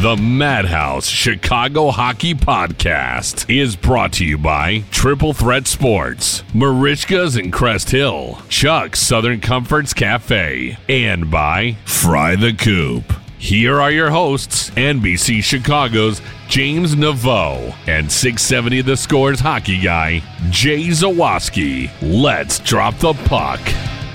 The Madhouse Chicago Hockey Podcast is brought to you by Triple Threat Sports, Marishka's in Crest Hill, Chuck's Southern Comforts Cafe, and by Fry the Coop. Here are your hosts, NBC Chicago's James Naveau and 670 The Scores hockey guy, Jay Zawaski. Let's drop the puck.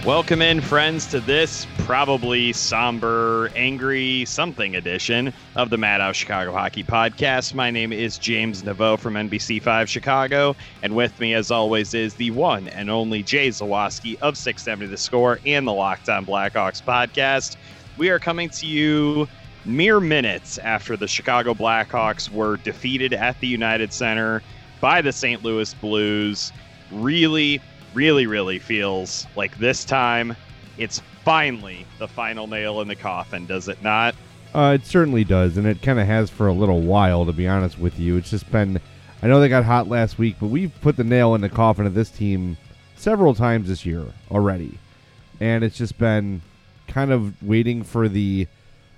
Welcome in, friends, to this probably somber, angry something edition of the Madhouse Chicago Hockey Podcast. My name is James Naveau from NBC5 Chicago, and with me, as always, is the one and only Jay Zawaski of 670 The Score and the Locked On Blackhawks podcast. We are coming to you mere minutes after the Chicago Blackhawks were defeated at the United Center by the St. Louis Blues. Really, really, really feels like this time it's finally the final nail in the coffin, does it not? Uh, it certainly does, and it kind of has for a little while, to be honest with you. It's just been, I know they got hot last week, but we've put the nail in the coffin of this team several times this year already. And it's just been kind of waiting for the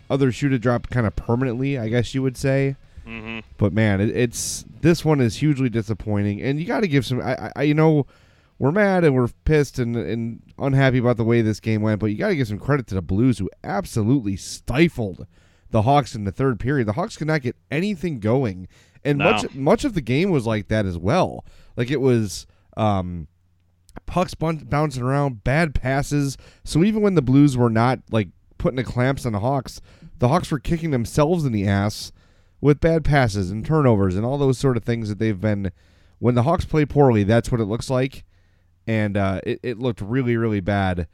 other shoe to drop kind of permanently, I guess you would say. Mm-hmm. But man, it, it's this one is hugely disappointing, and you got to give some. I, I, you know, we're mad and we're pissed and, and unhappy about the way this game went, but you got to give some credit to the Blues who absolutely stifled the Hawks in the third period. The Hawks could not get anything going, and No. much much of the game was like that as well. Like it was um, pucks bun- bouncing around, bad passes. So even when the Blues were not like putting the clamps on the Hawks, the Hawks were kicking themselves in the ass with bad passes and turnovers and all those sort of things that they've been. When the Hawks play poorly, that's what it looks like and uh, it, it looked really really bad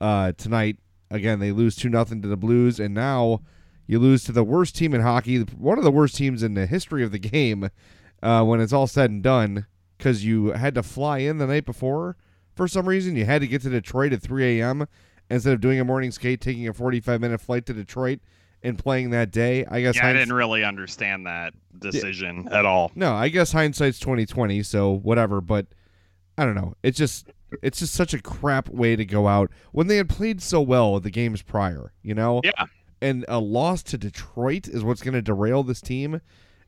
uh, tonight. Again, they lose two nothing to the Blues, and now you lose to the worst team in hockey, one of the worst teams in the history of the game. Uh, when it's all said and done, because you had to fly in the night before for some reason, you had to get to Detroit at 3 a.m. instead of doing a morning skate, taking a 45 minute flight to Detroit and playing that day. I guess Yeah, I didn't really understand that decision at all. no, I guess hindsight's twenty twenty, so whatever. But I don't know. It's just it's just such a crap way to go out when they had played so well the games prior. You know, Yeah. and a loss to Detroit is what's going to derail this team.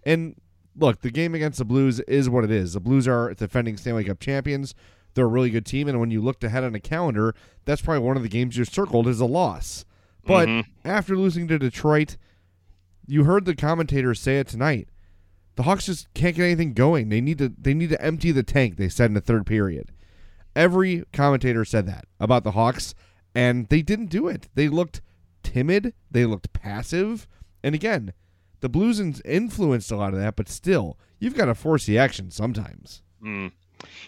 And look, the game against the Blues is what it is. The Blues are defending Stanley Cup champions. They're a really good team, and when you looked ahead on the calendar, that's probably one of the games you circled as a loss. But Mhm. after losing to Detroit, you heard the commentators say it tonight. The Hawks just can't get anything going. They need to they need to empty the tank, they said in the third period. Every commentator said that about the Hawks, and they didn't do it. They looked timid, they looked passive, and again, the Blues in- influenced a lot of that, but still, you've got to force the action sometimes. Mm.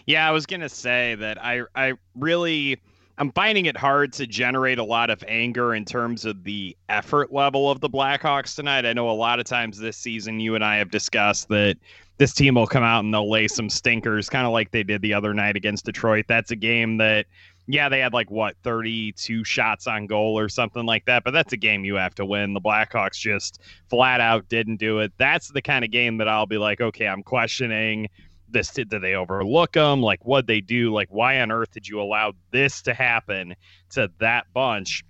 Yeah, I was gonna say that I I really I'm finding it hard to generate a lot of anger in terms of the effort level of the Blackhawks tonight. I know a lot of times this season you and I have discussed that this team will come out and they'll lay some stinkers, kind of like they did the other night against Detroit. That's a game that yeah, they had like what 32 shots on goal or something like that, but that's a game you have to win. The Blackhawks just flat out didn't do it. That's the kind of game that I'll be like, okay, I'm questioning this did, they overlook them like what they do? Like why on earth did you allow this to happen to that bunch?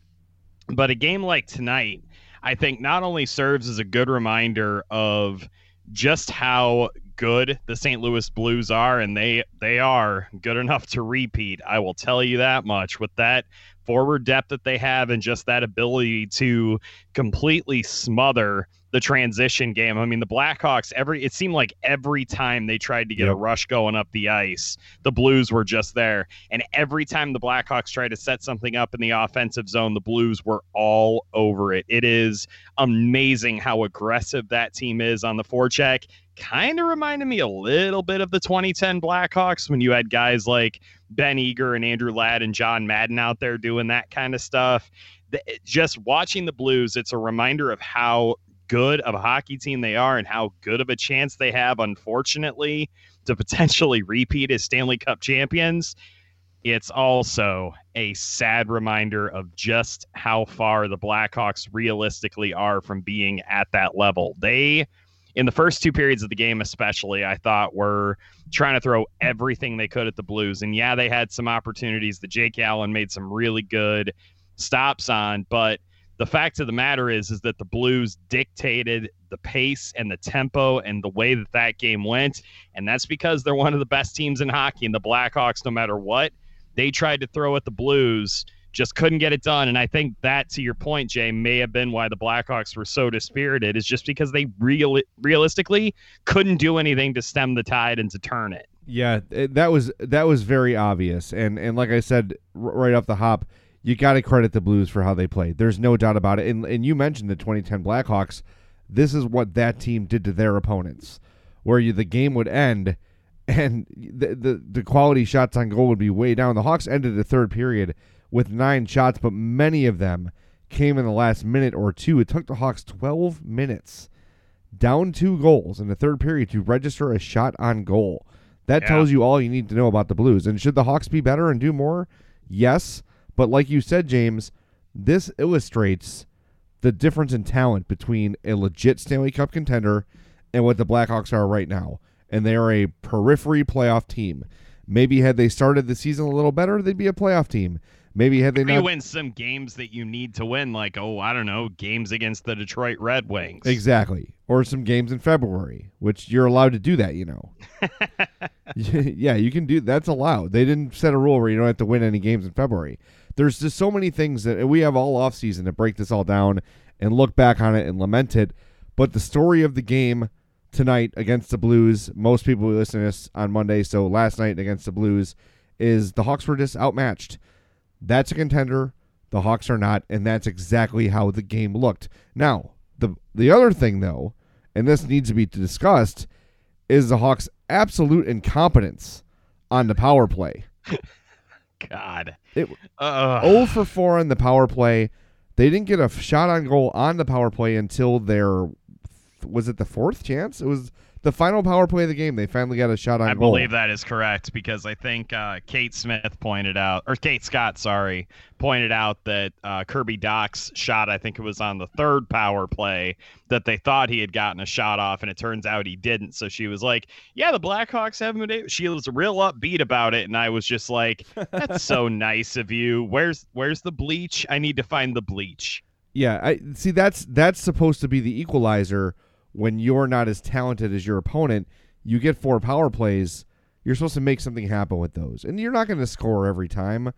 But a game like tonight i think not only serves as a good reminder of just how good the st louis blues are and they they are good enough to repeat i will tell you that much. With that forward depth that they have and just that ability to completely smother the transition game. I mean, the Blackhawks every it seemed like every time they tried to get a rush going up the ice, the Blues were just there. And every time the Blackhawks tried to set something up in the offensive zone, the Blues were all over it. It is amazing how aggressive that team is on the forecheck. Kind of reminded me a little bit of the 2010 Blackhawks when you had guys like Ben Eager and Andrew Ladd and John Madden out there doing that kind of stuff. The- Just watching the Blues, it's a reminder of how good of a hockey team they are and how good of a chance they have, unfortunately, to potentially repeat as Stanley Cup champions. It's also a sad reminder of just how far the Blackhawks realistically are from being at that level. They, in the first two periods of the game, especially, I thought were trying to throw everything they could at the Blues. And yeah, they had some opportunities that Jake Allen made some really good stops on, but the fact of the matter is is that the blues dictated the pace and the tempo and the way that that game went. And that's because they're one of the best teams in hockey and the blackhawks no matter what they tried to throw at the blues just couldn't get it done. And i think that to your point jay may have been why the blackhawks were so dispirited is just because they real realistically couldn't do anything to stem the tide and to turn it. Yeah, eh, that was that was very obvious, and and like I said r- right off the hop, you got to credit the Blues for how they played. There's no doubt about it. And and you mentioned the 2010 Blackhawks. This is what that team did to their opponents, where you the game would end, and the the, the quality shots on goal would be way down. The Hawks ended the third period with nine shots, but many of them came in the last minute or two. It took the Hawks 12 minutes down two goals in the third period to register a shot on goal. That Yeah. tells you all you need to know about the Blues. And should the Hawks be better and do more? Yes. But like you said, James, this illustrates the difference in talent between a legit Stanley Cup contender and what the Blackhawks are right now. And they are a periphery playoff team. Maybe had they started the season a little better, they'd be a playoff team. Maybe had they Maybe not win some games that you need to win like oh i don't know games against the detroit red wings Exactly. Or some games in February, which you're allowed to do that, you know. yeah, you can do that's allowed. They didn't set a rule where you don't have to win any games in February. There's just so many things that we have all off season to break this all down and look back on it and lament it. But the story of the game tonight against the Blues, most people will listen to this on Monday, so last night against the Blues, is the Hawks were just outmatched. That's a contender. The Hawks are not, and that's exactly how the game looked. Now, the the other thing though, and this needs to be discussed, is the Hawks' absolute incompetence on the power play. god It Ugh. 0 for 4 on the power play. They didn't get a shot on goal on the power play until their was it the fourth chance? It was the final power play of the game. They finally got a shot on I goal. believe that is correct because I think uh, Kate Smith pointed out, or Kate Scott, sorry, pointed out that uh, Kirby Dach's shot, I think it was on the third power play, that they thought he had gotten a shot off, and it turns out he didn't. So she was like, "Yeah, the Blackhawks haven't been." Able-. She was real upbeat about it, and I was just like, "That's so nice of you. Where's Where's the bleach? I need to find the bleach." Yeah, I see that's that's supposed to be the equalizer when you're not as talented as your opponent. You get four power plays, you're supposed to make something happen with those. And you're not going to score every time,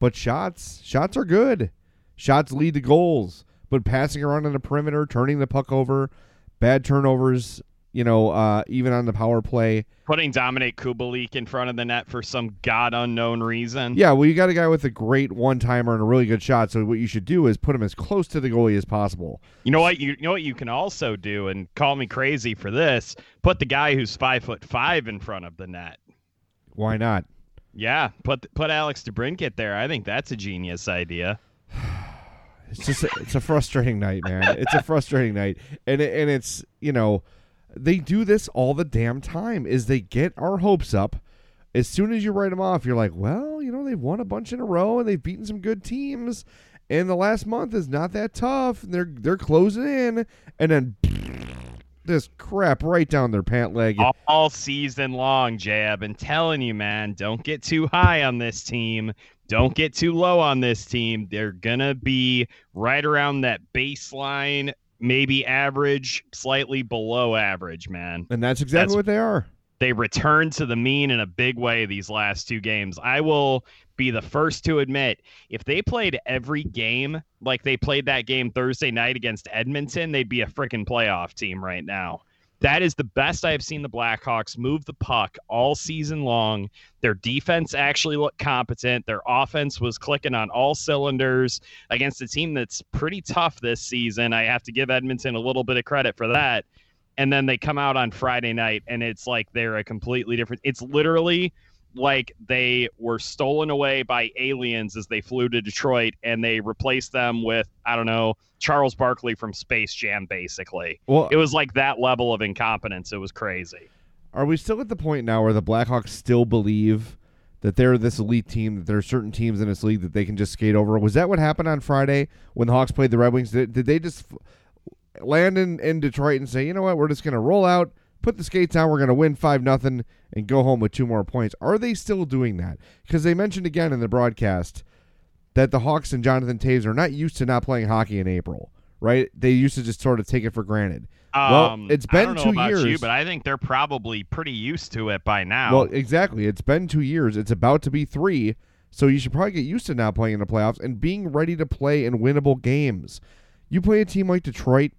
but shots, shots are good. Shots lead to goals, but passing around on the perimeter, turning the puck over, bad turnovers, you know, uh, even on the power play. Putting Dominik Kubalik in front of the net for some god unknown reason. Yeah, well, you got a guy with a great one timer and a really good shot. So what you should do is put him as close to the goalie as possible. You know what? You, you know what you can also do, and call me crazy for this. Put the guy who's five foot five in front of the net. Why not? Yeah, put put Alex DeBrincat there. I think that's a genius idea. It's just a, it's a frustrating night, man. It's a frustrating night, and it, and it's you know they do this all the damn time. Is they get our hopes up. As soon as you write them off, you're like, well, you know, they've won a bunch in a row and they've beaten some good teams, and the last month is not that tough. They're they're closing in, and then this crap right down their pant leg. All season long. I've been telling you, man, don't get too high on this team. Don't get too low on this team. They're gonna be right around that baseline maybe average, slightly below average, man. And that's exactly that's, what they are. They returned to the mean in a big way these last two games. I will be the first to admit if they played every game like they played that game Thursday night against Edmonton, they'd be a freaking playoff team right now. That is the best I have seen the Blackhawks move the puck all season long. Their defense actually looked competent. Their offense was clicking on all cylinders against a team that's pretty tough this season. I have to give Edmonton a little bit of credit for that. And then they come out on Friday night and it's like they're a completely different. It's literally like they were stolen away by aliens as they flew to Detroit and they replaced them with I don't know Charles Barkley from Space Jam basically. Well, it was like that level of incompetence. It was crazy. Are we still at the point now where the Blackhawks still believe that they're this elite team, that there are certain teams in this league that they can just skate over? Was that what happened on Friday when the Hawks played the Red Wings? Did, did they just land in, in Detroit and say, you know what, we're just going to roll out, put the skates on, we're going to win 5 nothing and go home with two more points. Are they still doing that? Because they mentioned again in the broadcast that the Hawks and Jonathan Toews are not used to not playing hockey in April, right? They used to just sort of take it for granted. Um, well, it's been two years, you, but I think they're probably pretty used to it by now. Well, exactly. It's been two years. It's about to be three. So you should probably get used to now playing in the playoffs and being ready to play in winnable games. You play a team like Detroit,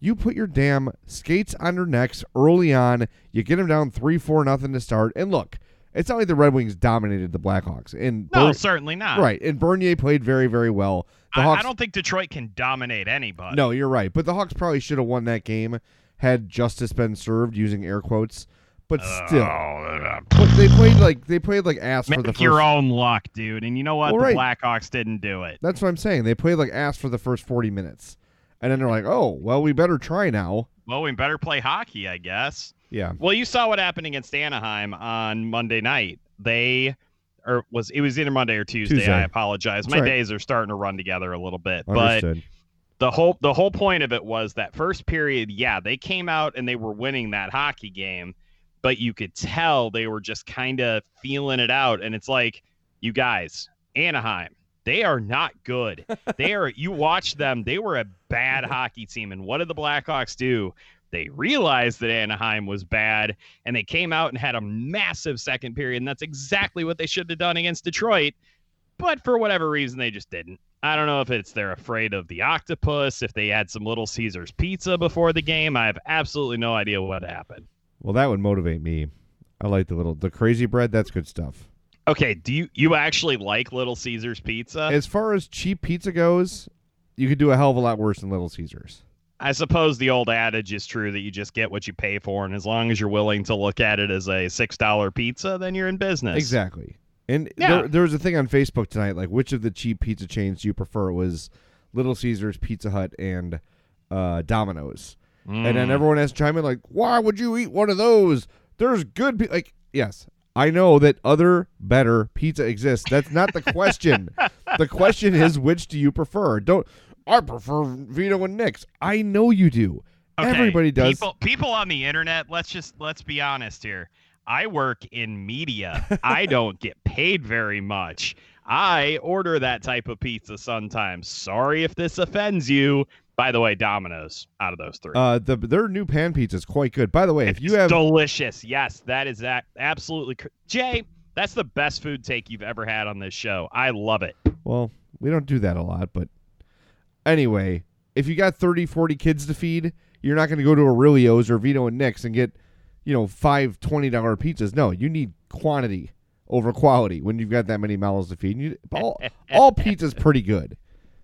you put your damn skates on their necks early on. You get them down three, four, nothing to start. And look, it's not like the Red Wings dominated the Blackhawks. And no, Ber- certainly not. Right, and Bernier played very, very well. The I, Hawks, I don't think Detroit can dominate anybody. No, you're right. But the Hawks probably should have won that game had justice been served, using air quotes. But oh, still, oh, but they played like they played like ass for the first. your own luck, dude. And you know what? Well, the right. Blackhawks didn't do it. That's what I'm saying. They played like ass for the first 40 minutes. And then they're like, oh, well, we better try now. Well, we better play hockey, I guess. Yeah. Well, you saw what happened against Anaheim on Monday night. They or was it was either Monday or Tuesday. Tuesday. I apologize. That's My right. days are starting to run together a little bit. Understood. But the whole the whole point of it was that first period, yeah, they came out and they were winning that hockey game, but you could tell they were just kind of feeling it out. And it's like, you guys, Anaheim, they are not good. They are you watch them, they were a bad hockey team. And what did the Blackhawks do? They realized that Anaheim was bad and they came out and had a massive second period. And that's exactly what they should have done against Detroit. But for whatever reason, they just didn't. I don't know if it's they're afraid of the octopus, if they had some Little Caesars pizza before the game. I have absolutely no idea what happened. Well, that would motivate me. I like the little the crazy bread. That's good stuff. Okay, do you you actually like Little Caesars pizza? As far as cheap pizza goes, you could do a hell of a lot worse than Little Caesars. I suppose the old adage is true that you just get what you pay for, and as long as you're willing to look at it as a six dollar pizza, then you're in business. Exactly. And yeah. there, there was a thing on Facebook tonight, like which of the cheap pizza chains do you prefer? It was Little Caesars, Pizza Hut, and uh, Domino's. Mm. And then mm. everyone has to chime in like, "Why would you eat one of those? There's good pe-. like yes, I know that other better pizza exists. That's not the question. the question is which do you prefer? Don't I prefer Vito and Nick's. I know you do. Okay, Everybody does. People, people on the internet, let's just let's be honest here. I work in media. I don't get paid very much. I order that type of pizza sometimes. Sorry if this offends you. By the way, Domino's out of those three. Uh, the their new pan pizza is quite good. By the way, if you have delicious, yes, that is that absolutely. Cr- Jay, that's the best food take you've ever had on this show. I love it. Well, we don't do that a lot, but Anyway, if you got 30, 40 kids to feed, you're not going to go to Aurelio's or Vito and Nick's and get, you know, five $20 pizzas. No, you need quantity over quality when you've got that many mouths to feed. You, all, all pizza's pretty good.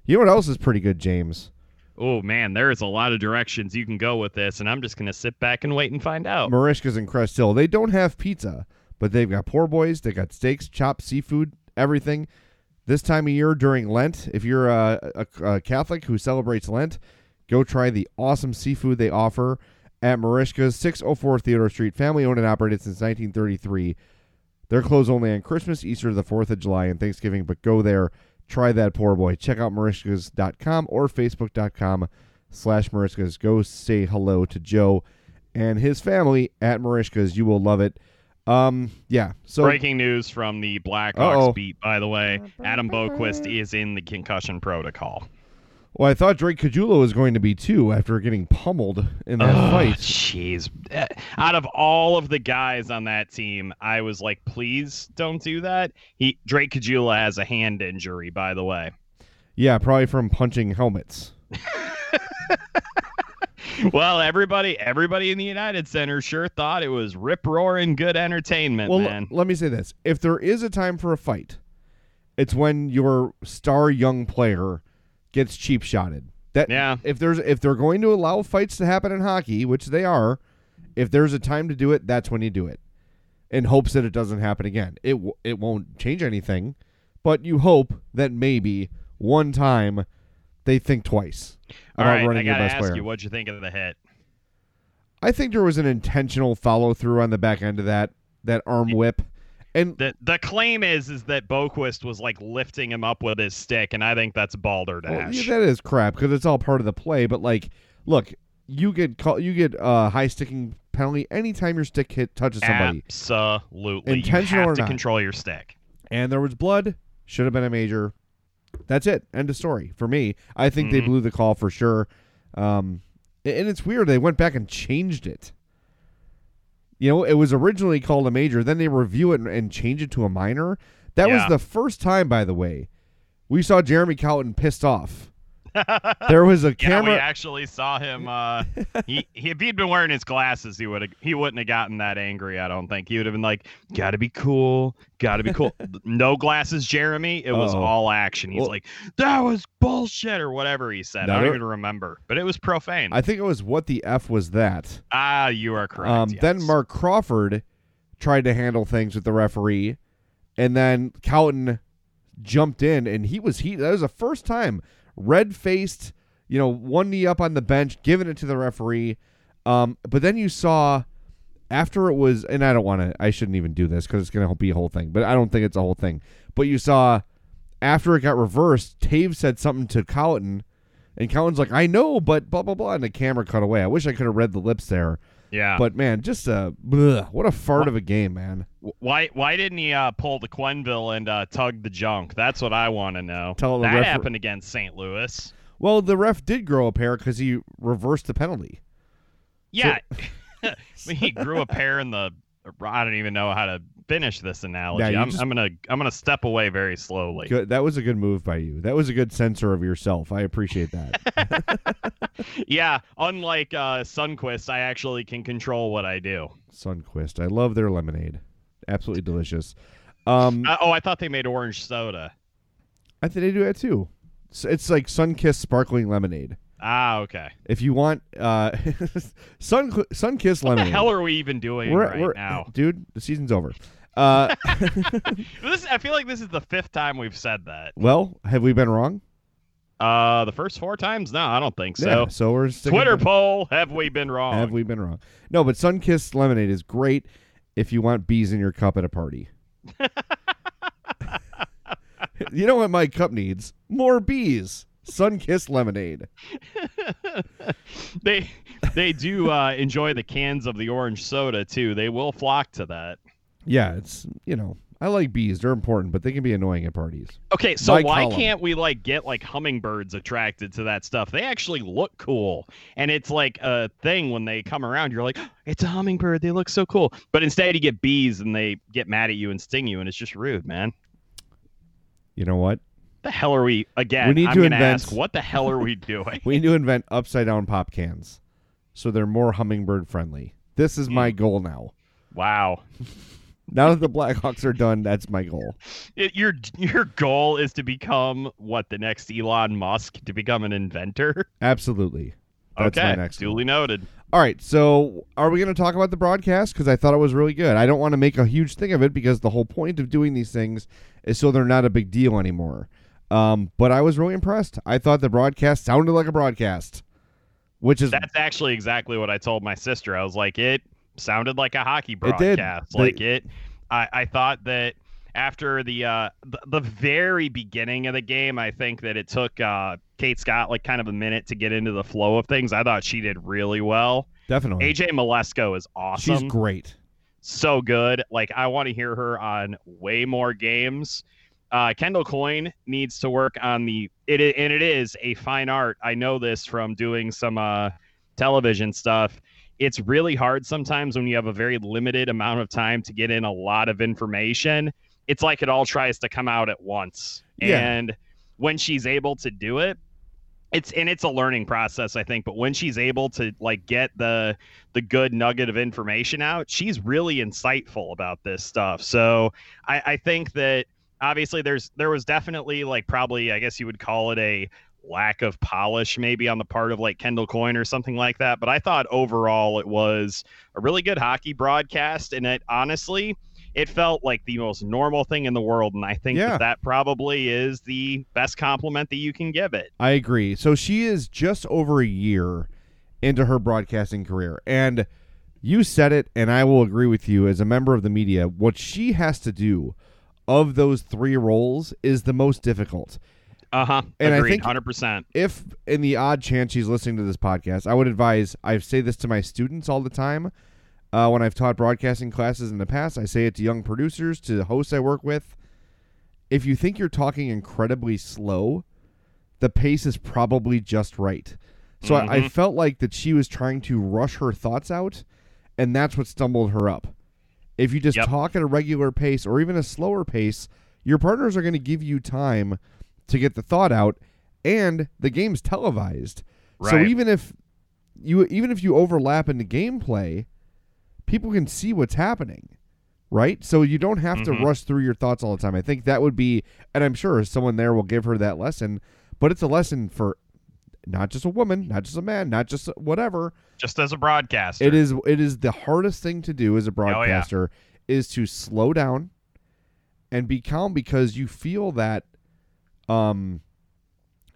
You know what else is pretty good, James? Oh man, there's a lot of directions you can go with this, and I'm just gonna sit back and wait and find out. Marishka's and Crest Hill. They don't have pizza, but they've got poor boys. They got steaks, chopped seafood, everything. This time of year during Lent, if you're a, a, a Catholic who celebrates Lent, go try the awesome seafood they offer at Marishka's, 604 Theodore Street. Family owned and operated since 1933. They're closed only on Christmas, Easter, the 4th of July, and Thanksgiving, but go there. Try that poor boy. Check out marishkas.com or facebook.com slash marishkas. Go say hello to Joe and his family at Marishkas. You will love it. Um, yeah. So Breaking news from the Blackhawks Uh-oh. beat, by the way. Adam Boqvist is in the concussion protocol. Well, I thought Drake Caggiula was going to be too after getting pummeled in that Oh, fight. Jeez. Eh, Out of all of the guys on that team, I was like, please don't do that. He Drake Caggiula has a hand injury, by the way. Yeah, probably from punching helmets. Well, everybody everybody in the United Center sure thought it was rip roaring good entertainment, Well, l- man. let me say this: if there is a time for a fight, it's when your star young player gets cheap shotted. That Yeah. If there's if they're going to allow fights to happen in hockey, which they are, if there's a time to do it, that's when you do it, in hopes that it doesn't happen again. It w- it won't change anything, but you hope that maybe one time they think twice All about right, I running your gotta best ask player. you, what'd you think of the hit? I think there was an intentional follow through on the back end of that that arm whip, and The the claim is is that Boqvist was like lifting him up with his stick, and I think that's balderdash. Well, yeah, that is crap because it's all part of the play. But like, look, you get call, you get a high sticking penalty anytime your stick hit touches somebody, Absolutely. Intentional you have or to not. control your stick. and there was blood. Should have been a major. That's it. End of story for me. I think they Mhm. blew the call for sure. Um, and it's weird they went back and changed it. You know, it was originally called a major, then they review it and, and change it to a minor. That was the first time, by the way, we saw Jeremy Colliton pissed off. There was a Yeah, camera. we actually saw him. Uh, he, he if he'd been wearing his glasses, he would have he wouldn't have gotten that angry. I don't think he would have been like, "Gotta be cool, gotta be cool." no glasses, Jeremy. It was Uh-oh. all action. He's Well- like, "That was bullshit" or whatever he said. I don't even remember, but it was profane. I think it was what the f was that. ah, you are correct. Um, Then. Marc Crawford tried to handle things with the referee, and then Colliton jumped in, and he was he. That was the first time, red faced, you know, one knee up on the bench, giving it to the referee. Um, but then you saw after it was, and I don't want to, I shouldn't even do this because it's going to be a whole thing, but I don't think it's a whole thing. But you saw after it got reversed, Tave said something to Colliton. And Colliton's like, I know, but blah blah blah, and the camera cut away. I wish I could have read the lips there. Yeah. But man, just a bleh, what a fart of a game, man. Why why didn't he uh, pull the Quenneville and uh, tug the junk? That's what I want to know. Tell the that refer- happened against St. Louis. Well, the ref did grow a pair because he reversed the penalty. Yeah, mean, he grew a pair in the. I don't even know how to finish this analogy. you I'm, just- I'm gonna I'm gonna step away very slowly. Good. That was a good move by you. That was a good censor of yourself. I appreciate that. Yeah, unlike uh, Sundqvist, I actually can control what I do. Sunkist. I love their lemonade. Absolutely delicious. Um, Uh, oh, I thought they made orange soda. I think they do that too. S- It's like Sunkist sparkling lemonade. Ah, okay. If you want uh, Sun Sunkist What the lemonade. hell are we even doing we're, right we're- now? dude. The season's over. Uh, This, I feel like this is the fifth time we've said that. well, have we been wrong? Uh, the first four times? No, I don't think so. yeah. So we're Twitter to- poll: Have we been wrong? Have we been wrong? No, but Sunkist lemonade is great if you want bees in your cup at a party. you know what my cup needs? More bees. Sunkist lemonade. they they do uh, enjoy the cans of the orange soda too. They will flock to that. Yeah, it's you know I like bees. They're important, but they can be annoying at parties. Okay, so My why column. can't we like get like hummingbirds attracted to that stuff? They actually look cool, and it's like a thing when they come around. You're like, oh, it's a hummingbird. They look so cool. But instead, you get bees, and they get mad at you and sting you, and it's just rude, man. You know what? the hell are we again? We need I'm to invent- ask, what the hell are we doing? We need to invent upside down pop cans so they're more hummingbird friendly. This is my mm. goal now. wow. Now that the Blackhawks are done, that's my goal. It, your your goal is to become what the next Elon Musk to become an inventor. Absolutely. That's okay, my next goal. noted. All right, so are we going to talk about the broadcast? Because I thought it was really good. I don't want to make a huge thing of it because the whole point of doing these things is so they're not a big deal anymore. Um, but I was really impressed. I thought the broadcast sounded like a broadcast, which is That's actually exactly what I told my sister. I was like, it sounded like a hockey broadcast. The- Like it, I, I thought that after the, uh, the the very beginning of the game, I think that it took uh, Kate Scott like kind of a minute to get into the flow of things. I thought she did really well. definitely. AJ Mleczko is awesome. She's great. so good. Like I want to hear her on way more games. Uh, Kendall Coyne needs to work on the it and it is a fine art. I know this from doing some uh, television stuff. It's really hard sometimes when you have a very limited amount of time to get in a lot of information. It's like it all tries to come out at once. Yeah. And when she's able to do it, it's and it's a learning process, I think. But when she's able to like get the the good nugget of information out, she's really insightful about this stuff. So I, I think that obviously there's there was definitely like probably I guess you would call it a lack of polish maybe on the part of like Kendall Coyne or something like that. But I thought overall it was a really good hockey broadcast, and it honestly it felt like the most normal thing in the world, and I think Yeah. that that probably is the best compliment that you can give it. I agree. So she is just over a year into her broadcasting career. And you said it, and I will agree with you as a member of the media. What she has to do of those three roles is the most difficult. Uh huh. And I think- Hundred percent. If, in the odd chance she's listening to this podcast, I would advise, I say this to my students all the time. Uh, when I've taught broadcasting classes in the past, I say it to young producers, to the hosts I work with. If you think you're talking incredibly slow, the pace is probably just right. So I, I Mhm. felt like that she was trying to rush her thoughts out, and that's what stumbled her up. If you just Yep. talk at a regular pace or even a slower pace, your partners are going to give you time to get the thought out, and the game's televised. So even if you even if you overlap in the gameplay, people can see what's happening. Right? So you don't have Mhm. to rush through your thoughts all the time. I think that would be and I'm sure someone there will give her that lesson, but it's a lesson for not just a woman, not just a man, not just whatever. Just as a broadcaster. It is it is the hardest thing to do as a yeah. broadcaster is to slow down and be calm because you feel that um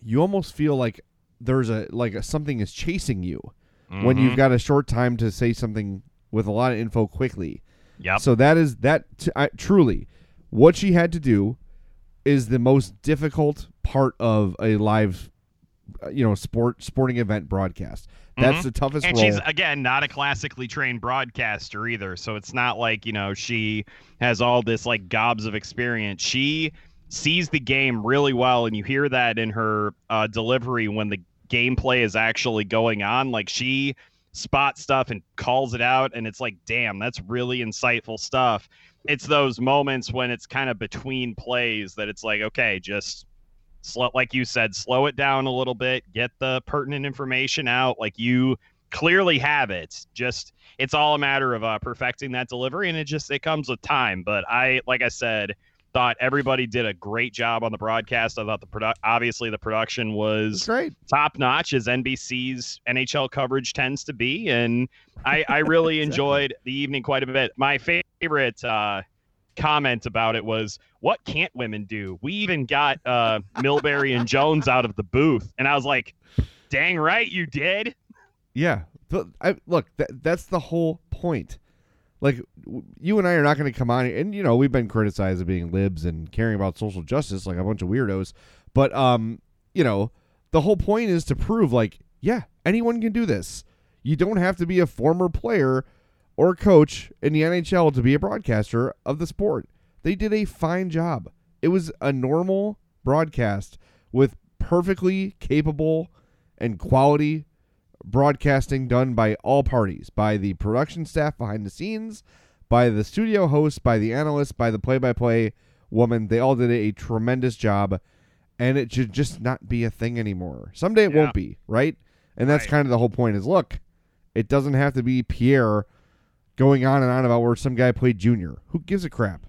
you almost feel like there's a like a, something is chasing you when Mhm. you've got a short time to say something with a lot of info quickly. Yeah. So that is that t- I, truly what she had to do is the most difficult part of a live uh, you know sport sporting event broadcast. That's Mhm. the toughest and role. she's again not a classically trained broadcaster either so it's not like you know she has all this like gobs of experience she sees the game really well and you hear that in her uh, delivery when the gameplay is actually going on like she spots stuff and calls it out and it's like damn that's really insightful stuff. It's those moments when it's kind of between plays that it's like okay just slow like you said slow it down a little bit get the pertinent information out like you clearly have it. Just it's all a matter of uh, perfecting that delivery and it just it comes with time. But i like i said thought everybody did a great job on the broadcast i thought the product obviously the production was great. top notch as nbc's nhl coverage tends to be and i i really Exactly. enjoyed the evening quite a bit my favorite uh comment about it was what can't women do we even got uh milbury and jones out of the booth and i was like dang right you did Yeah. I, look, that, that's the whole point. Like, you and I are not going to come on, and you know, we've been criticized of being libs and caring about social justice like a bunch of weirdos. But, um, you know, the whole point is to prove, like, yeah, anyone can do this. You don't have to be a former player or coach in the NHL to be a broadcaster of the sport. They did a fine job. It was a normal broadcast with perfectly capable and quality broadcasting done by all parties by the production staff behind the scenes by the studio host by the analyst by the play-by-play woman they all did a tremendous job and it should just not be a thing anymore. Someday it Yeah. won't be, right? And that's Right. kind of the whole point is look, it doesn't have to be Pierre going on and on about where some guy played junior. Who gives a crap?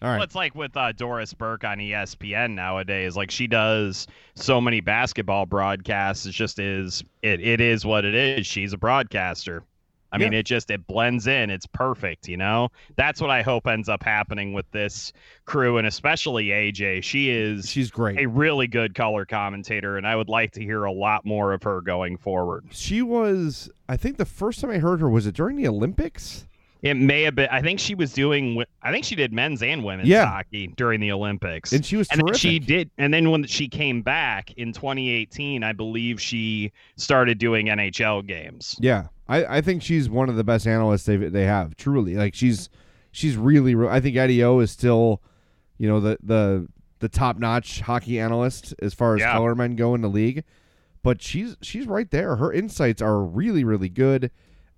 All right. Well, it's like with uh, Doris Burke on ESPN nowadays. Like she does so many basketball broadcasts. It just is. It it is what it is. She's a broadcaster. I mean, it just it blends in. It's perfect. You know. That's what I hope ends up happening with this crew, and especially AJ. She is She's great. a really good color commentator, and I would like to hear a lot more of her going forward. She was I think the first time I heard her was it during the Olympics? It may have been. I think she was doing. I think she did men's and women's Yeah. hockey during the Olympics. And she was and she did. And then when she came back in 2018, I believe she started doing NHL games. Yeah, I, I think she's one of the best analysts they they have. Truly, like she's she's really. I think Eddie O is still, you know, the the the top notch hockey analyst as far as Yeah. color men go in the league. But she's she's right there. Her insights are really really good,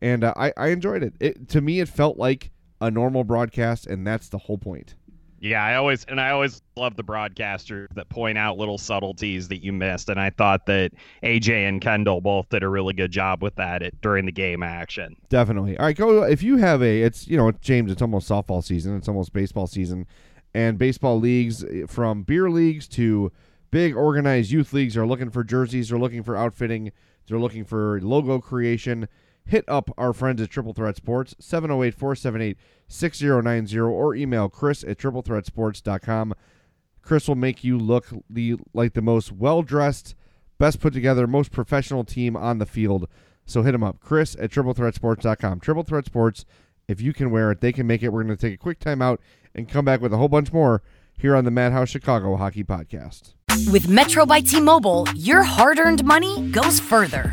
and uh, I I enjoyed it. It to me it felt like a normal broadcast, and that's the whole point. Yeah, I always and I always love the broadcasters that point out little subtleties that you missed. And I thought that AJ and Kendall both did a really good job with that at, during the game action. Definitely. All right, go. If you have a, it's you know, James. It's almost softball season. It's almost baseball season, and baseball leagues eh, from beer leagues to big organized youth leagues are looking for jerseys. They're looking for outfitting. They're looking for logo creation. Hit up our friends at Triple Threat Sports 708-478-6090 or email Chris at triplethreatsports.com. Chris will make you look the like the most well dressed, best put together, most professional team on the field. So hit him up, Chris at triplethreatsports.com. Triple Threat Sports, if you can wear it, they can make it. We're going to take a quick timeout and come back with a whole bunch more here on the Madhouse Chicago Hockey Podcast. With Metro by T Mobile, your hard earned money goes further.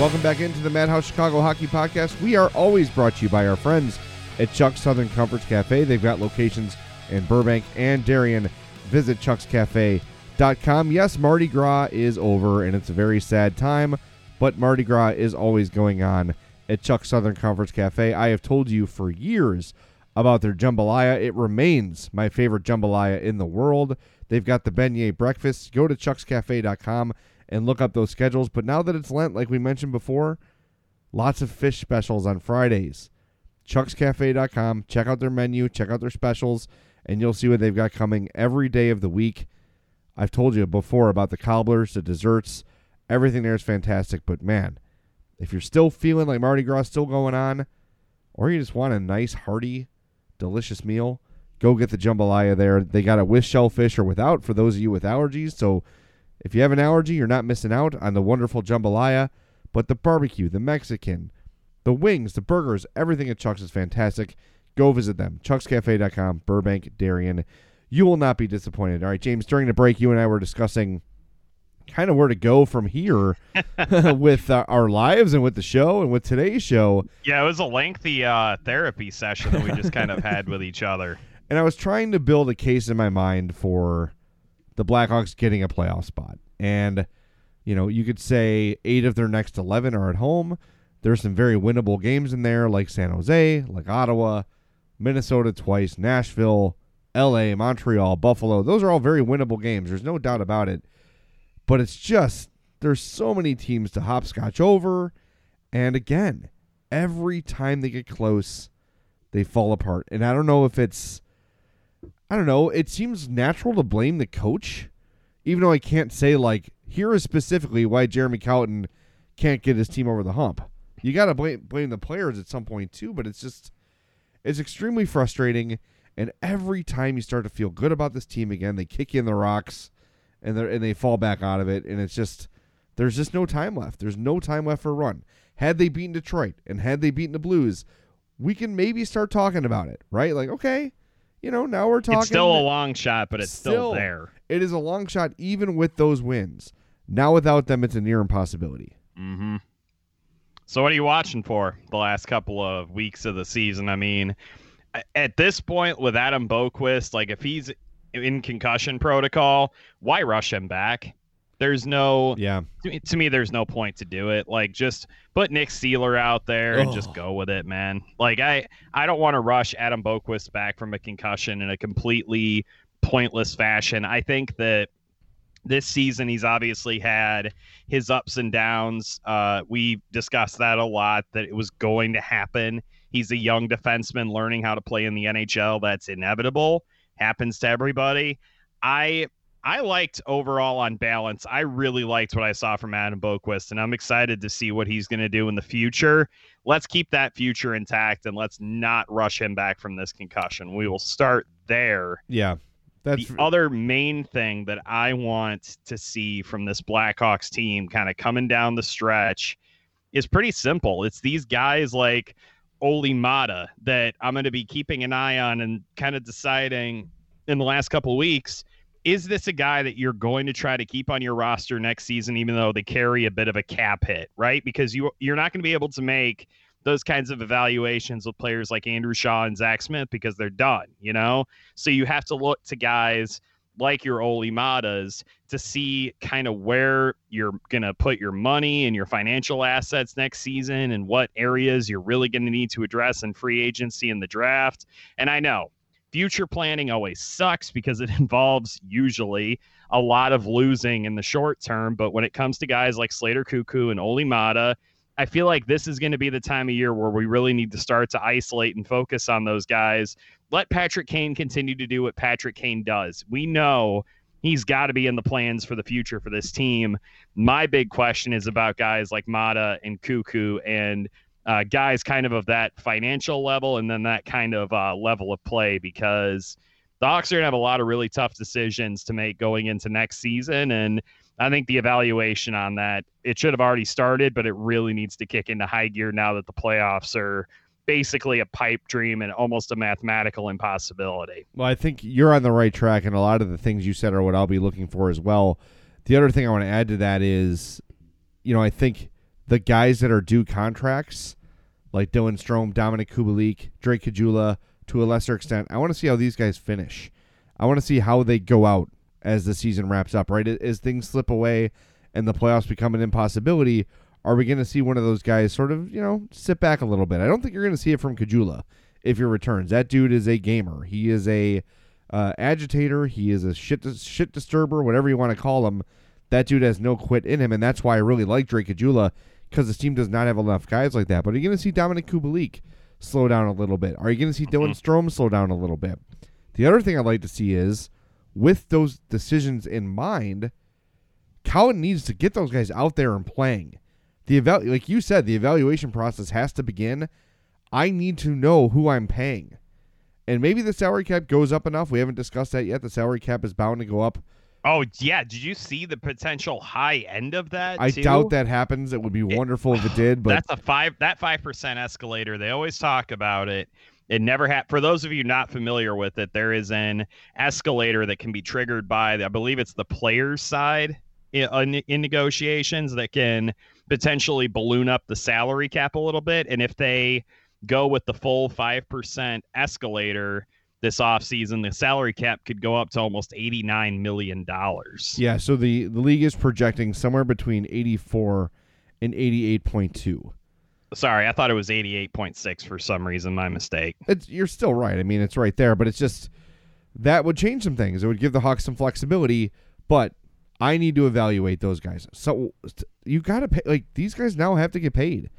Welcome back into the Madhouse Chicago Hockey Podcast. We are always brought to you by our friends at Chuck's Southern Comforts Cafe. They've got locations in Burbank and Darien. Visit chuckscafe.com. Yes, Mardi Gras is over and it's a very sad time, but Mardi Gras is always going on at Chuck's Southern Comforts Cafe. I have told you for years about their jambalaya. It remains my favorite jambalaya in the world. They've got the beignet breakfast. Go to chuckscafe.com and look up those schedules. But now that it's Lent, like we mentioned before, lots of fish specials on Fridays. chuckscafe.com. Check out their menu, check out their specials, and you'll see what they've got coming every day of the week. I've told you before about the cobblers, the desserts, everything there is fantastic. But man, if you're still feeling like Mardi Gras still going on, or you just want a nice, hearty, delicious meal, go get the jambalaya there. They got it with shellfish or without for those of you with allergies. So if you have an allergy, you're not missing out on the wonderful jambalaya. But the barbecue, the Mexican, the wings, the burgers, everything at Chuck's is fantastic. Go visit them. Chuck'sCafe.com, Burbank, Darien. You will not be disappointed. All right, James, during the break, you and I were discussing kind of where to go from here with uh, our lives and with the show and with today's show. Yeah, it was a lengthy uh, therapy session that we just kind of had with each other. And I was trying to build a case in my mind for the Blackhawks getting a playoff spot. And, you know, you could say eight of their next 11 are at home. There's some very winnable games in there, like San Jose, like Ottawa, Minnesota twice, Nashville, LA, Montreal, Buffalo. Those are all very winnable games. There's no doubt about it. But it's just, there's so many teams to hopscotch over. And again, every time they get close, they fall apart. And I don't know if it's, I don't know, it seems natural to blame the coach, even though I can't say, like, here is specifically why Jeremy Colliton can't get his team over the hump. You got to blame, blame the players at some point, too, but it's just, it's extremely frustrating. And every time you start to feel good about this team again, they kick you in the rocks and and they fall back out of it. And it's just there's just no time left. There's no time left for a run. Had they beaten Detroit and had they beaten the Blues, we can maybe start talking about it, right? Like, okay, you know, now we're talking. It's still a long shot, but it's still, Still. there. It is a long shot, even with those wins. Now without them, it's a near impossibility. Mm-hmm. So what are you watching for the last couple of weeks of the season? I mean, at this point with Adam Boqvist, like if he's in concussion protocol, why rush him back? There's no Yeah, to me, to me, there's no point to do it. Like, just put Nick Seeler out there and just go with it, man. Like, I I don't want to rush Adam Boqvist back from a concussion in a completely pointless fashion. I think that this season he's obviously had his ups and downs. Uh, we discussed that a lot. That it was going to happen. He's a young defenseman learning how to play in the NHL. That's inevitable. Happens to everybody. I I liked overall on balance. I really liked what I saw from Adam Boqvist, and I'm excited to see what he's going to do in the future. Let's keep that future intact, and let's not rush him back from this concussion. We will start there. yeah. That's the other main thing that I want to see from this Blackhawks team, kind of coming down the stretch, is pretty simple. It's these guys like Olli Maatta that I'm going to be keeping an eye on and kind of deciding in the last couple of weeks is this a guy that you're going to try to keep on your roster next season even though they carry a bit of a cap hit right because you you're not going to be able to make those kinds of evaluations with players like Andrew Shaw and Zach Smith because they're done you know so you have to look to guys like your Olli Maattas to see kind of where you're going to put your money and your financial assets next season and what areas you're really going to need to address in free agency and the draft. And I know future planning always sucks because it involves usually a lot of losing in the short term. But when it comes to guys like Slater Koekkoek and Olli Maatta, I feel like this is going to be the time of year where we really need to start to isolate and focus on those guys. Let Patrick Kane continue to do what Patrick Kane does. We know he's got to be in the plans for the future for this team. My big question is about guys like Maatta and Koekkoek and uh, guys kind of of that financial level and then that kind of uh, level of play because the Hawks are going to have a lot of really tough decisions to make going into next season. And I think the evaluation on that, it should have already started, but it really needs to kick into high gear now that the playoffs are basically a pipe dream and almost a mathematical impossibility. Well, I think you're on the right track, and a lot of the things you said are what I'll be looking for as well. The other thing I want to add to that is, you know, I think the guys that are due contracts, like Dylan Strome, Dominik Kubalik, Drake Caggiula, to a lesser extent, I want to see how these guys finish. I want to see how they go out as the season wraps up, right? As things slip away and the playoffs become an impossibility, are we going to see one of those guys sort of, you know, sit back a little bit? I don't think you're going to see it from Caggiula if he returns. That dude is a gamer. He is a uh, agitator. He is a shit shit disturber, whatever you want to call him. That dude has no quit in him, and that's why I really like Drake Caggiula because this team does not have enough guys like that. But are you going to see Dominik Kubalik slow down a little bit? Are you going to see Dylan mm-hmm. Strome slow down a little bit? The other thing I'd like to see is, with those decisions in mind, Cowan needs to get those guys out there and playing. The eval- like you said, the evaluation process has to begin. I need to know who I'm paying. And maybe the salary cap goes up enough. We haven't discussed that yet. The salary cap is bound to go up. Oh yeah, did you see the potential high end of that? I too? doubt that happens. It would be wonderful if it did, but that's a five that five percent escalator. They always talk about it. It never had. For those of you not familiar with it, there is an escalator that can be triggered by, I believe it's the player's side in, in negotiations that can potentially balloon up the salary cap a little bit. And if they go with the full five percent escalator this offseason, the salary cap could go up to almost eighty nine million dollars. yeah. So the the league is projecting somewhere between 84 and 88.2. Sorry, I thought it was 88.6 for some reason. My mistake. It's you're still right. I mean, it's right there, but it's just that would change some things. It would give the Hawks some flexibility, but I need to evaluate those guys. So you got to pay like these guys now have to get paid.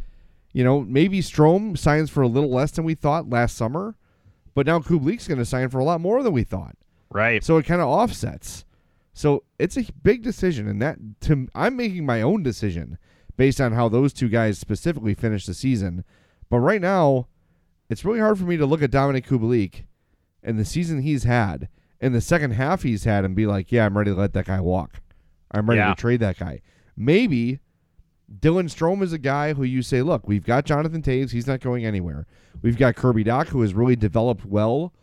You know, maybe Strome signs for a little less than we thought last summer, but now Kubalik's going to sign for a lot more than we thought. Right. So it kind of offsets. So it's a big decision, and that to I'm making my own decision based on how those two guys specifically finish the season. But right now, it's really hard for me to look at Dominik Kubalik and the season he's had and the second half he's had and be like, yeah, I'm ready to let that guy walk. I'm ready Yeah. to trade that guy. Maybe Dylan Strome is a guy who you say, look, we've got Jonathan Toews. He's not going anywhere. We've got Kirby Dach, who has really developed well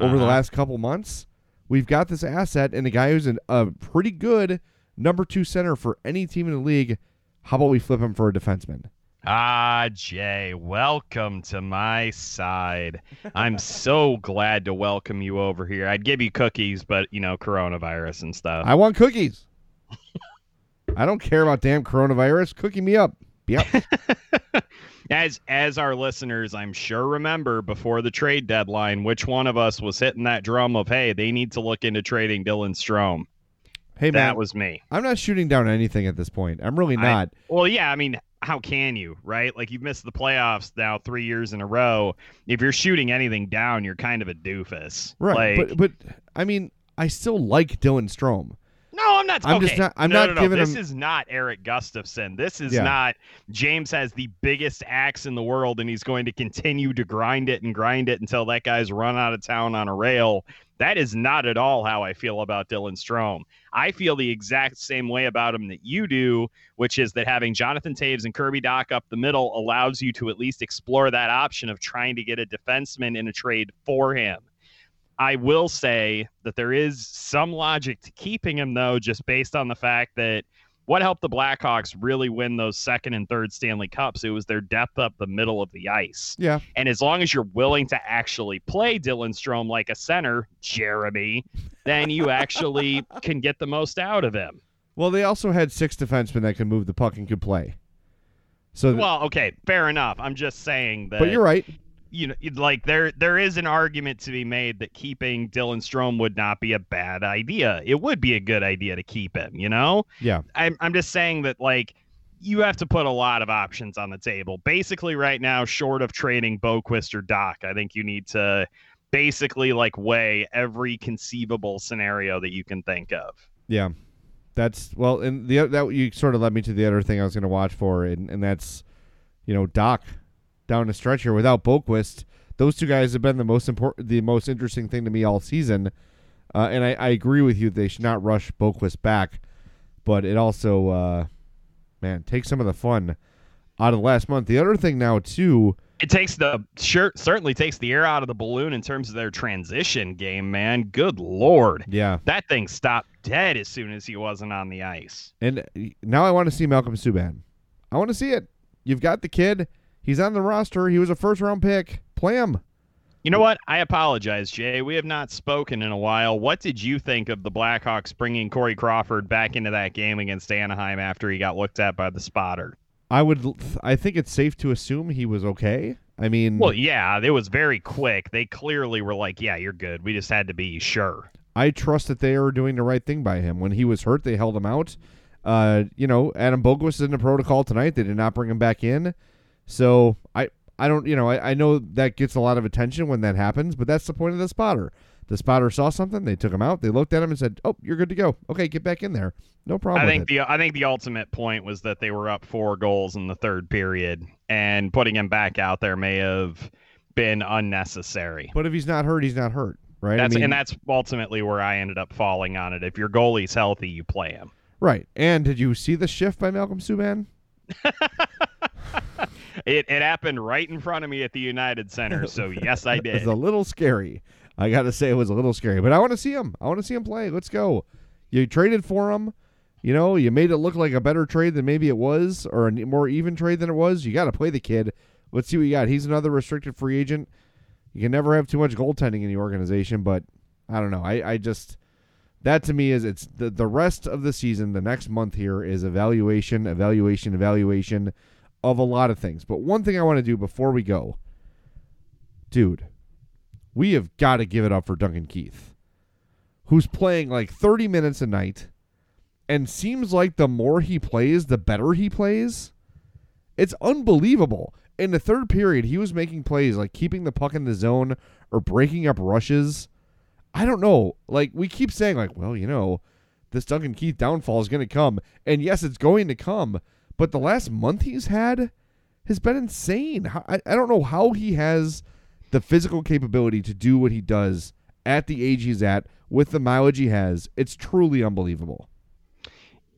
over the Uh-huh. last couple months. We've got this asset and a guy who's an, a pretty good number two center for any team in the league. How about we flip him for a defenseman? Ah, Jay, welcome to my side. I'm so glad to welcome you over here. I'd give you cookies, but you know, coronavirus and stuff. I want cookies. I don't care about damn coronavirus. Cookie me up. Yep. as as our listeners, I'm sure remember before the trade deadline, which one of us was hitting that drum of, hey, they need to look into trading Dylan Strome. hey man, that was me. I'm not shooting down anything at this point. I'm really I- not. Well, yeah, I mean, how can you, right? Like you've missed the playoffs now three years in a row. If you're shooting anything down, you're kind of a doofus. right. Like, but but I mean, I still like Dylan Strome. No, I'm not. I'm okay. just not- I'm no, not no, no. giving This him- is not Erik Gustafsson. This is Yeah. not. James has the biggest axe in the world, and he's going to continue to grind it and grind it until that guy's run out of town on a rail. That is not at all how I feel about Dylan Strome. I feel the exact same way about him that you do, which is that having Jonathan Toews and Kirby Dach up the middle allows you to at least explore that option of trying to get a defenseman in a trade for him. I will say that there is some logic to keeping him, though, just based on the fact that what helped the Blackhawks really win those second and third Stanley Cups? It was their depth up the middle of the ice. Yeah. And as long as you're willing to actually play Dylan Strome like a center, Jeremy, then you actually can get the most out of him. Well, they also had six defensemen that could move the puck and could play. So, th- Well, okay, fair enough. I'm just saying that but you're right. You know, like there there is an argument to be made that keeping Dylan Strome would not be a bad idea. It would be a good idea to keep him, you know? Yeah. I'm I'm just saying that like you have to put a lot of options on the table. Basically right now, short of trading Boqvist or Dach, I think you need to basically like weigh every conceivable scenario that you can think of. Yeah, that's well, and the that you sort of led me to the other thing I was going to watch for, and and that's, you know, Dach down the stretch here without Boqvist. Those two guys have been the most important, the most interesting thing to me all season, uh, and I, I agree with you. They should not rush Boqvist back, but it also, uh, man, takes some of the fun out of last month. The other thing now too. It takes the sure certainly takes the air out of the balloon in terms of their transition game, man. Good lord. Yeah, That thing stopped dead as soon as he wasn't on the ice. and now I want to see Malcolm Subban. I want to see it. You've got the kid. He's on the roster. He was a first round pick. Play him. You know what? I apologize, Jay. We have not spoken in a while. What did you think of the Blackhawks bringing Corey Crawford back into that game against Anaheim after he got looked at by the spotter? I would. I think it's safe to assume he was okay. I mean, Well, yeah, it was very quick. They clearly were like, "Yeah, you're good." We just had to be sure. I trust that they are doing the right thing by him. When he was hurt, they held him out. Uh, you know, Adam Boqvist is in the protocol tonight. They did not bring him back in. So I, I don't, you know, I, I know that gets a lot of attention when that happens, but that's the point of the spotter. The spotter saw something, they took him out, they looked at him and said, "Oh, you're good to go. Okay, get back in there. No problem." I think the I think the ultimate point was that they were up four goals in the third period, and putting him back out there may have been unnecessary. But if he's not hurt, he's not hurt, right? That's I mean, and that's ultimately where I ended up falling on it. If your goalie's healthy, you play him. right. And did you see the shift by Malcolm Subban? It it happened right in front of me at the United Center, so yes, I did. It's a little scary. I got to say it was a little scary, but I want to see him. I want to see him play. Let's go. You traded for him. You know, you made it look like a better trade than maybe it was, or a more even trade than it was. You got to play the kid. Let's see what you got. He's another restricted free agent. You can never have too much goaltending in the organization, but I don't know. I, I just that to me is it's the the rest of the season. The next month here is evaluation, evaluation, evaluation of a lot of things. But one thing I want to do before we go, dude, we have got to give it up for Duncan Keith, who's playing like 30 minutes a night and seems like the more he plays, the better he plays. It's unbelievable. In the third period, he was making plays like keeping the puck in the zone or breaking up rushes. I don't know. Like, we keep saying, like, well, you know, this Duncan Keith downfall is going to come. And yes, it's going to come. But the last month he's had has been insane. I, I don't know how he has the physical capability to do what he does at the age he's at with the mileage he has. It's truly unbelievable.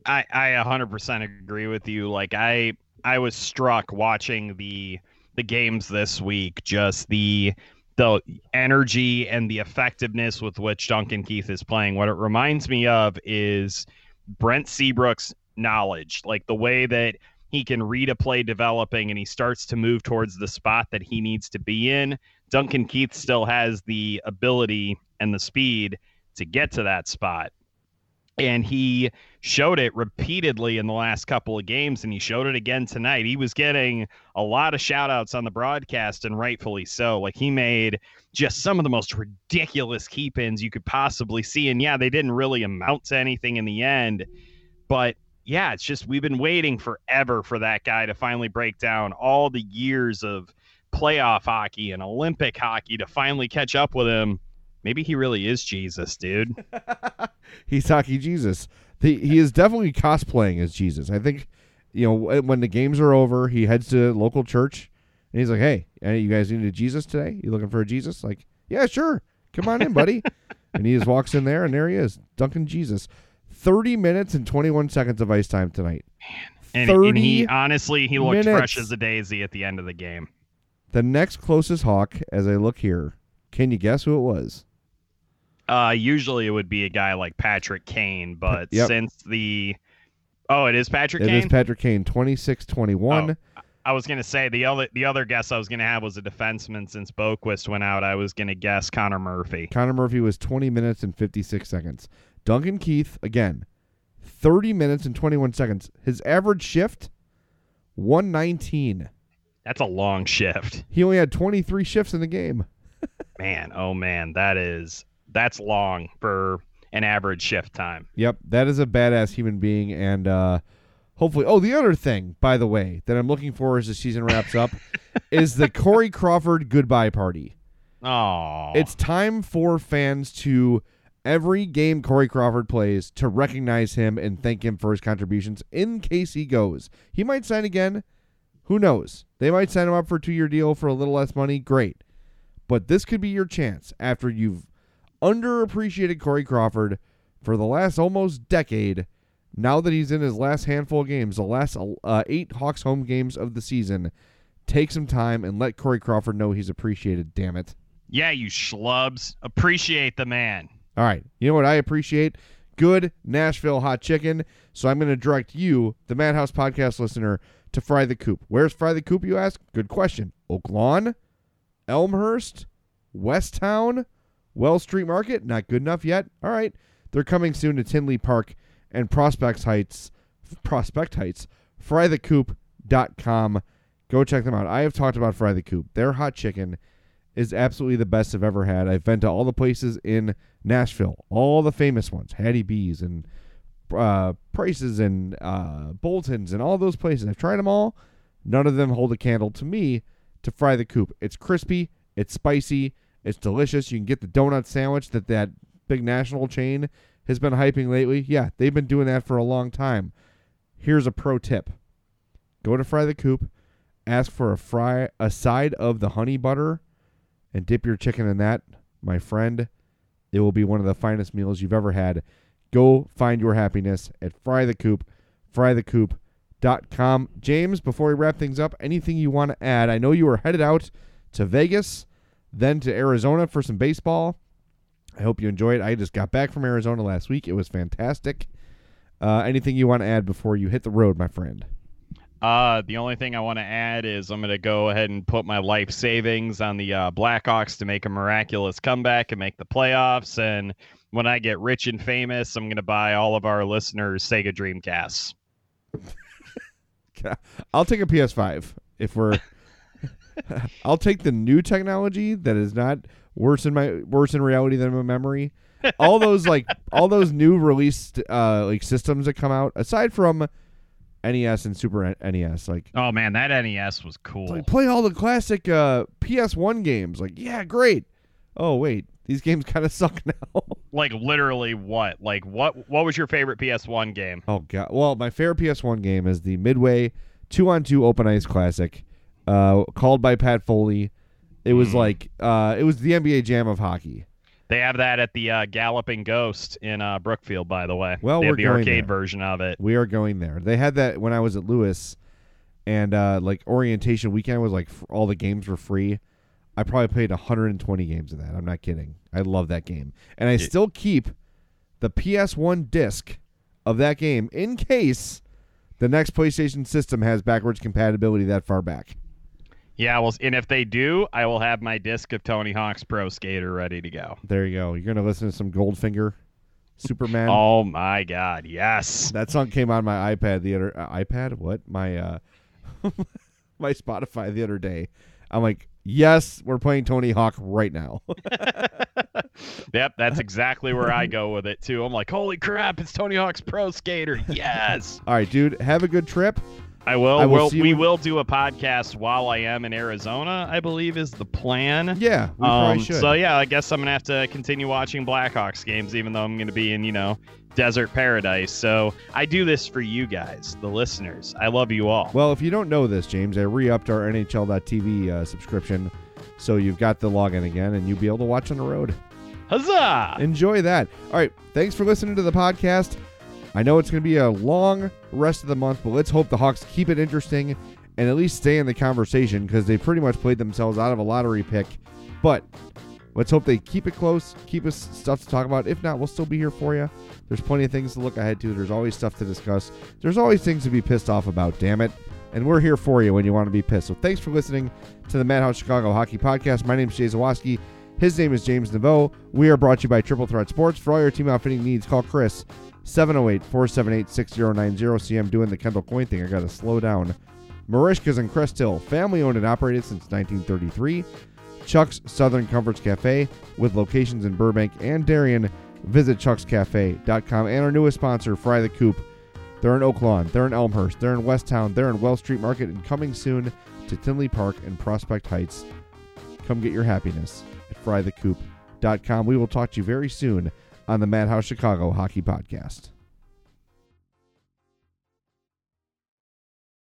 I I 100% agree with you. Like I I was struck watching the the games this week, just the the energy and the effectiveness with which Duncan Keith is playing. What it reminds me of is Brent Seabrook's knowledge, like the way that he can read a play developing and he starts to move towards the spot that he needs to be in. Duncan Keith still has the ability and the speed to get to that spot. And he showed it repeatedly in the last couple of games, and he showed it again tonight. He was getting a lot of shout outs on the broadcast, and rightfully so. Like he made just some of the most ridiculous keep ins you could possibly see. And yeah, they didn't really amount to anything in the end, but yeah, it's just we've been waiting forever for that guy to finally break down all the years of playoff hockey and Olympic hockey to finally catch up with him. Maybe he really is Jesus, dude. He's hockey Jesus. The, he is definitely cosplaying as Jesus. I think, you know, when the games are over, he heads to local church and he's like, "Hey, you guys need a Jesus today? You looking for a Jesus?" Like, "Yeah, sure. Come on in, buddy." and he just walks in there, and there he is, Duncan Jesus. 30 minutes and 21 seconds of ice time tonight. Man. And, and he honestly he looked minutes. fresh as a daisy at the end of the game. The next closest Hawk, as I look here, can you guess who it was? Uh, usually it would be a guy like Patrick Kane, but yep. since the oh, it is Patrick. It Kane? is Patrick Kane, 26-21. Oh, I was gonna say the other the other guess I was gonna have was a defenseman. Since Boqvist went out, I was gonna guess Connor Murphy. Connor Murphy was 20 minutes and 56 seconds. Duncan Keith, again, 30 minutes and 21 seconds. His average shift, 119. That's a long shift. He only had 23 shifts in the game. man, oh man, that is that's long for an average shift time. Yep, that is a badass human being and uh hopefully oh the other thing by the way that i'm looking for as the season wraps up is the corey crawford goodbye party oh it's time for fans to every game Corey Crawford plays to recognize him and thank him for his contributions in case he goes. He might sign again. Who knows? They might sign him up for a two year deal for a little less money. Great. But this could be your chance after you've underappreciated Corey Crawford for the last almost decade. Now that he's in his last handful of games, the last uh, eight Hawks home games of the season, take some time and let Corey Crawford know he's appreciated. Damn it. Yeah, you schlubs. Appreciate the man. All right. You know what I appreciate? Good Nashville hot chicken. So I'm going to direct you, the Madhouse podcast listener, to Fry the Coop. Where's Fry the Coop, you ask? Good question. Oak Lawn? Elmhurst? Westtown? Wells Street Market? Not good enough yet? All right. They're coming soon to Tinley Park and Prospect Heights. Prospect Heights. FryTheCoop.com. Go check them out. I have talked about Fry the Coop. Their hot chicken is absolutely the best I've ever had. I've been to all the places in Nashville, all the famous ones, Hattie B's and uh, Prince's and uh, Boltons and all those places. I've tried them all. None of them hold a candle to me to fry the coop. It's crispy, it's spicy, it's delicious. You can get the donut sandwich that that big national chain has been hyping lately. Yeah, they've been doing that for a long time. Here's a pro tip: go to Fry the Coop, ask for a fry a side of the honey butter and dip your chicken in that, my friend. It will be one of the finest meals you've ever had. Go find your happiness at Fry the Coop, frythecoop.com. James, before we wrap things up, anything you want to add? I know you were headed out to Vegas, then to Arizona for some baseball. I hope you enjoyed. It. I just got back from Arizona last week. It was fantastic. Uh, anything you want to add before you hit the road, my friend? Uh, the only thing I want to add is I'm going to go ahead and put my life savings on the uh, Blackhawks to make a miraculous comeback and make the playoffs. And when I get rich and famous, I'm going to buy all of our listeners Sega Dreamcasts. I'll take a PS5 if we're. I'll take the new technology that is not worse in my worse in reality than my memory. All those like all those new released uh like systems that come out aside from NES and Super NES. Like, oh man, that NES was cool. Like, play all the classic uh, PS1 games. Like, yeah, great. Oh wait, these games kind of suck now. like literally what? Like what? What was your favorite PS1 game? Oh god. Well, my favorite PS1 game is the Midway two on two Open Ice Classic, uh, called by Pat Foley. It was mm. like uh, it was the NBA Jam of hockey. They have that at the uh, Galloping Ghost in uh, Brookfield, by the way. Well, they we're the going arcade there. version of it. We are going there. They had that when I was at Lewis, and uh, like orientation weekend was like f- all the games were free. I probably played 120 games of that. I'm not kidding. I love that game, and I still keep the PS1 disc of that game in case the next PlayStation system has backwards compatibility that far back. Yeah, well, and if they do, I will have my disc of Tony Hawk's Pro Skater ready to go. There you go. You're gonna listen to some Goldfinger, Superman. Oh my God, yes. That song came on my iPad the other uh, iPad. What my uh my Spotify the other day. I'm like, yes, we're playing Tony Hawk right now. Yep, that's exactly where I go with it too. I'm like, holy crap, it's Tony Hawk's Pro Skater. Yes. All right, dude. Have a good trip. I will. I will we'll, we will do a podcast while I am in Arizona. I believe is the plan. Yeah, we Um, should. so yeah, I guess I'm gonna have to continue watching Blackhawks games, even though I'm gonna be in you know desert paradise. So I do this for you guys, the listeners. I love you all. Well, if you don't know this, James, I re-upped our NHL.tv uh, subscription, so you've got the login again, and you'll be able to watch on the road. Huzzah! Enjoy that. All right, thanks for listening to the podcast. I know it's going to be a long rest of the month, but let's hope the Hawks keep it interesting and at least stay in the conversation because they pretty much played themselves out of a lottery pick. But let's hope they keep it close, keep us stuff to talk about. If not, we'll still be here for you. There's plenty of things to look ahead to. There's always stuff to discuss. There's always things to be pissed off about, damn it. And we're here for you when you want to be pissed. So thanks for listening to the Madhouse Chicago Hockey Podcast. My name is Jay Zawaski. His name is James Naveau. We are brought to you by Triple Threat Sports. For all your team outfitting needs, call Chris 708 478 6090. See, I'm doing the Kendall Coyne thing. I got to slow down. Merichka's in Crest Hill, family owned and operated since 1933. Chuck's Southern Comforts Cafe with locations in Burbank and Darien. Visit chuckscafe.com. And our newest sponsor, Fry the Coop. They're in Oak Lawn, they're in Elmhurst, they're in Westtown, they're in Wells Street Market, and coming soon to Tinley Park and Prospect Heights. Come get your happiness at frythecoop.com. We will talk to you very soon on the Madhouse Chicago Hockey Podcast.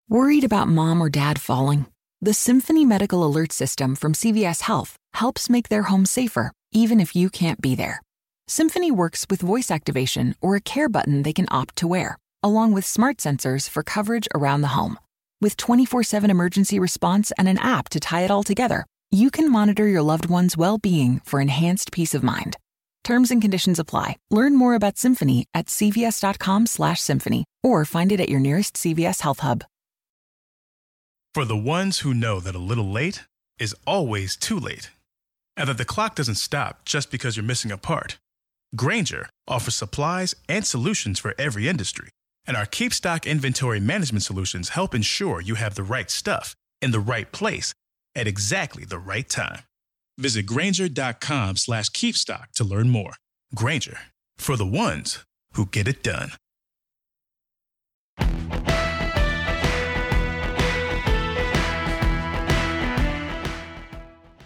Worried about mom or dad falling? The Symphony Medical Alert System from CVS Health helps make their home safer, even if you can't be there. Symphony works with voice activation or a care button they can opt to wear, along with smart sensors for coverage around the home. With 24 7 emergency response and an app to tie it all together, you can monitor your loved one's well being for enhanced peace of mind. Terms and conditions apply. Learn more about Symphony at cvs.com/symphony or find it at your nearest CVS Health Hub. For the ones who know that a little late is always too late, and that the clock doesn't stop just because you're missing a part, Grainger offers supplies and solutions for every industry. And our Keep Stock inventory management solutions help ensure you have the right stuff in the right place at exactly the right time. Visit Grainger.com slash keepstock to learn more. Granger, for the ones who get it done.